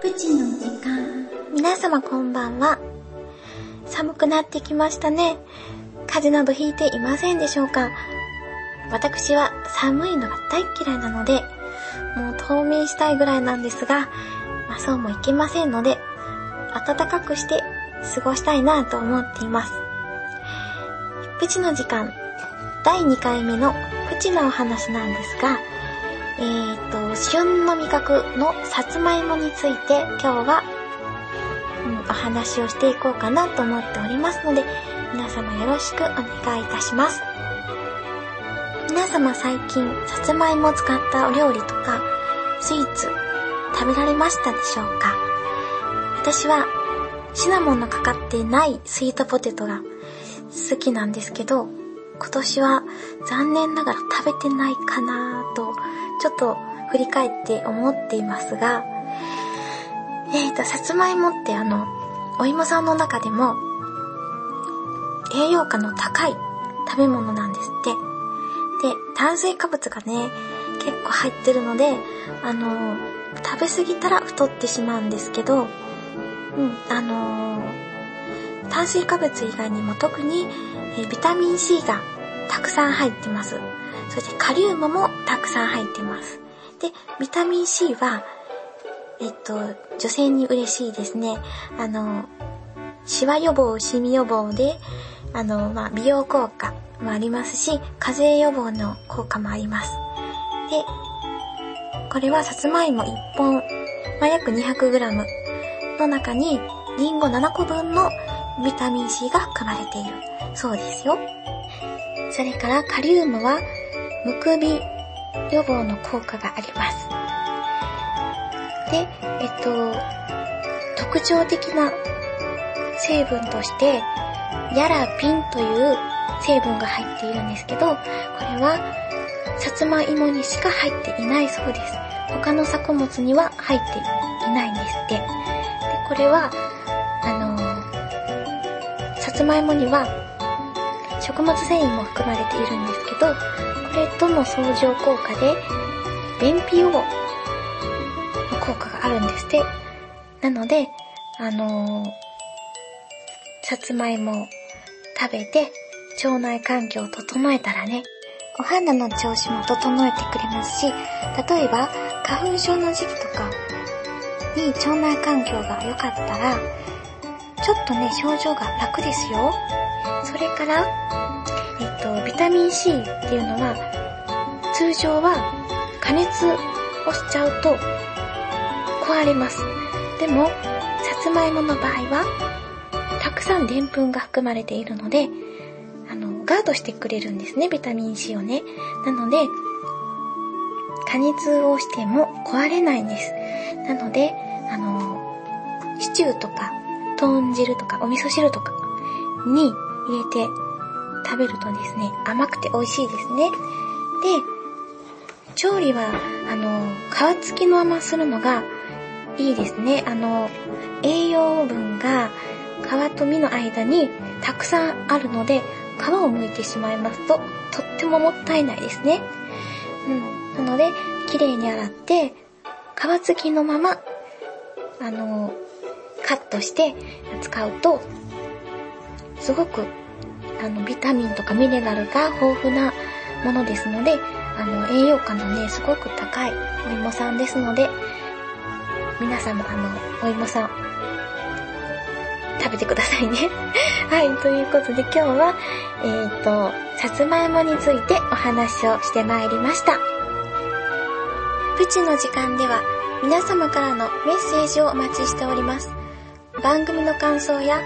プチの時間。皆様こんばんは。寒くなってきましたね。風邪などひいていませんでしょうか私は寒いのが大嫌いなので、もう冬眠したいぐらいなんですが、まあそうもいけませんので、暖かくして過ごしたいなと思っています。プチの時間、第2回目のプチのお話なんですが、えー、旬の味覚のさつまいもについて今日は、うん、お話をしていこうかなと思っておりますので、皆様よろしくお願いいたします。皆様最近、さつまいもを使ったお料理とか、スイーツ、食べられましたでしょうか？私は、シナモンのかかってないスイートポテトが好きなんですけど、今年は残念ながら食べてないかなと、ちょっと振り返って思っていますが、えーと、さつまいもってあの、お芋さんの中でも、栄養価の高い食べ物なんですって。で、炭水化物がね、結構入ってるので、あの、食べ過ぎたら太ってしまうんですけど、うん、あの炭水化物以外にも特に、えビタミン C がたくさん入ってます。そしてカリウムもたくさん入ってます。で、ビタミン C は、えっと、女性に嬉しいですね。あの、シワ予防、シミ予防で、あの、まあ、美容効果もありますし、風邪予防の効果もあります。で、これはさつまいも1本、まあ、約 200g の中に、リンゴ7個分のビタミン C が含まれている。そうですよ。それからカリウムは、むくみ予防の効果があります。で、えっと、特徴的な成分として、ヤラピンという成分が入っているんですけど、これは、さつまいもにしか入っていないそうです。他の作物には入っていないんですって。で、これは、あのー、さつまいもには食物繊維も含まれているんですけど、れとの相乗効果で、便秘予防の効果があるんですって。なので、あのー、さつまいもを食べて、腸内環境を整えたらね、お肌の調子も整えてくれますし、例えば、花粉症の時期とかに腸内環境が良かったら、ちょっとね、症状が楽ですよ。それから、ビタミン C っていうのは、通常は加熱をしちゃうと壊れます。でも、さつまいもの場合は、たくさんでんぷんが含まれているので、あの、ガードしてくれるんですね、ビタミン C をね。なので、加熱をしても壊れないんです。なので、あの、シチューとか、豚汁とか、お味噌汁とかに入れて食べるとですね、甘くて美味しいですね。で、調理は、あの、皮付きのままするのがいいですね。あの、栄養分が皮と実の間にたくさんあるので、皮を剥いてしまいますと、とってももったいないですね。うん。なので、綺麗に洗って、皮付きのまま、あの、カットして使うと、すごくあの、ビタミンとかミネラルが豊富なものですので、あの、栄養価のね、すごく高いお芋さんですので、皆様、あの、お芋さん、食べてくださいね。はい、ということで今日は、えっ、ー、と、さつまいもについてお話をしてまいりました。プチの時間では、皆様からのメッセージをお待ちしております。番組の感想や、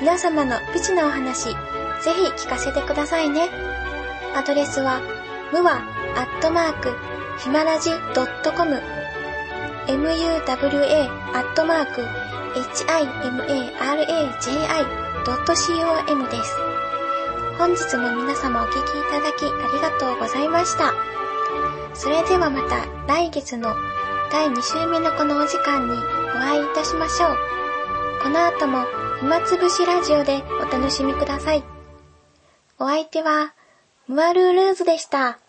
皆様のプチなお話、ぜひ聞かせてくださいね。アドレスは、むわ、アットマーク、ひまらじ .com、muwa、アットマーク、himaraji.com です。本日も皆様お聞きいただきありがとうございました。それではまた来月の第2週目のこのお時間にお会いいたしましょう。この後も暇つぶしラジオでお楽しみください。お相手は、ムアルールーズでした。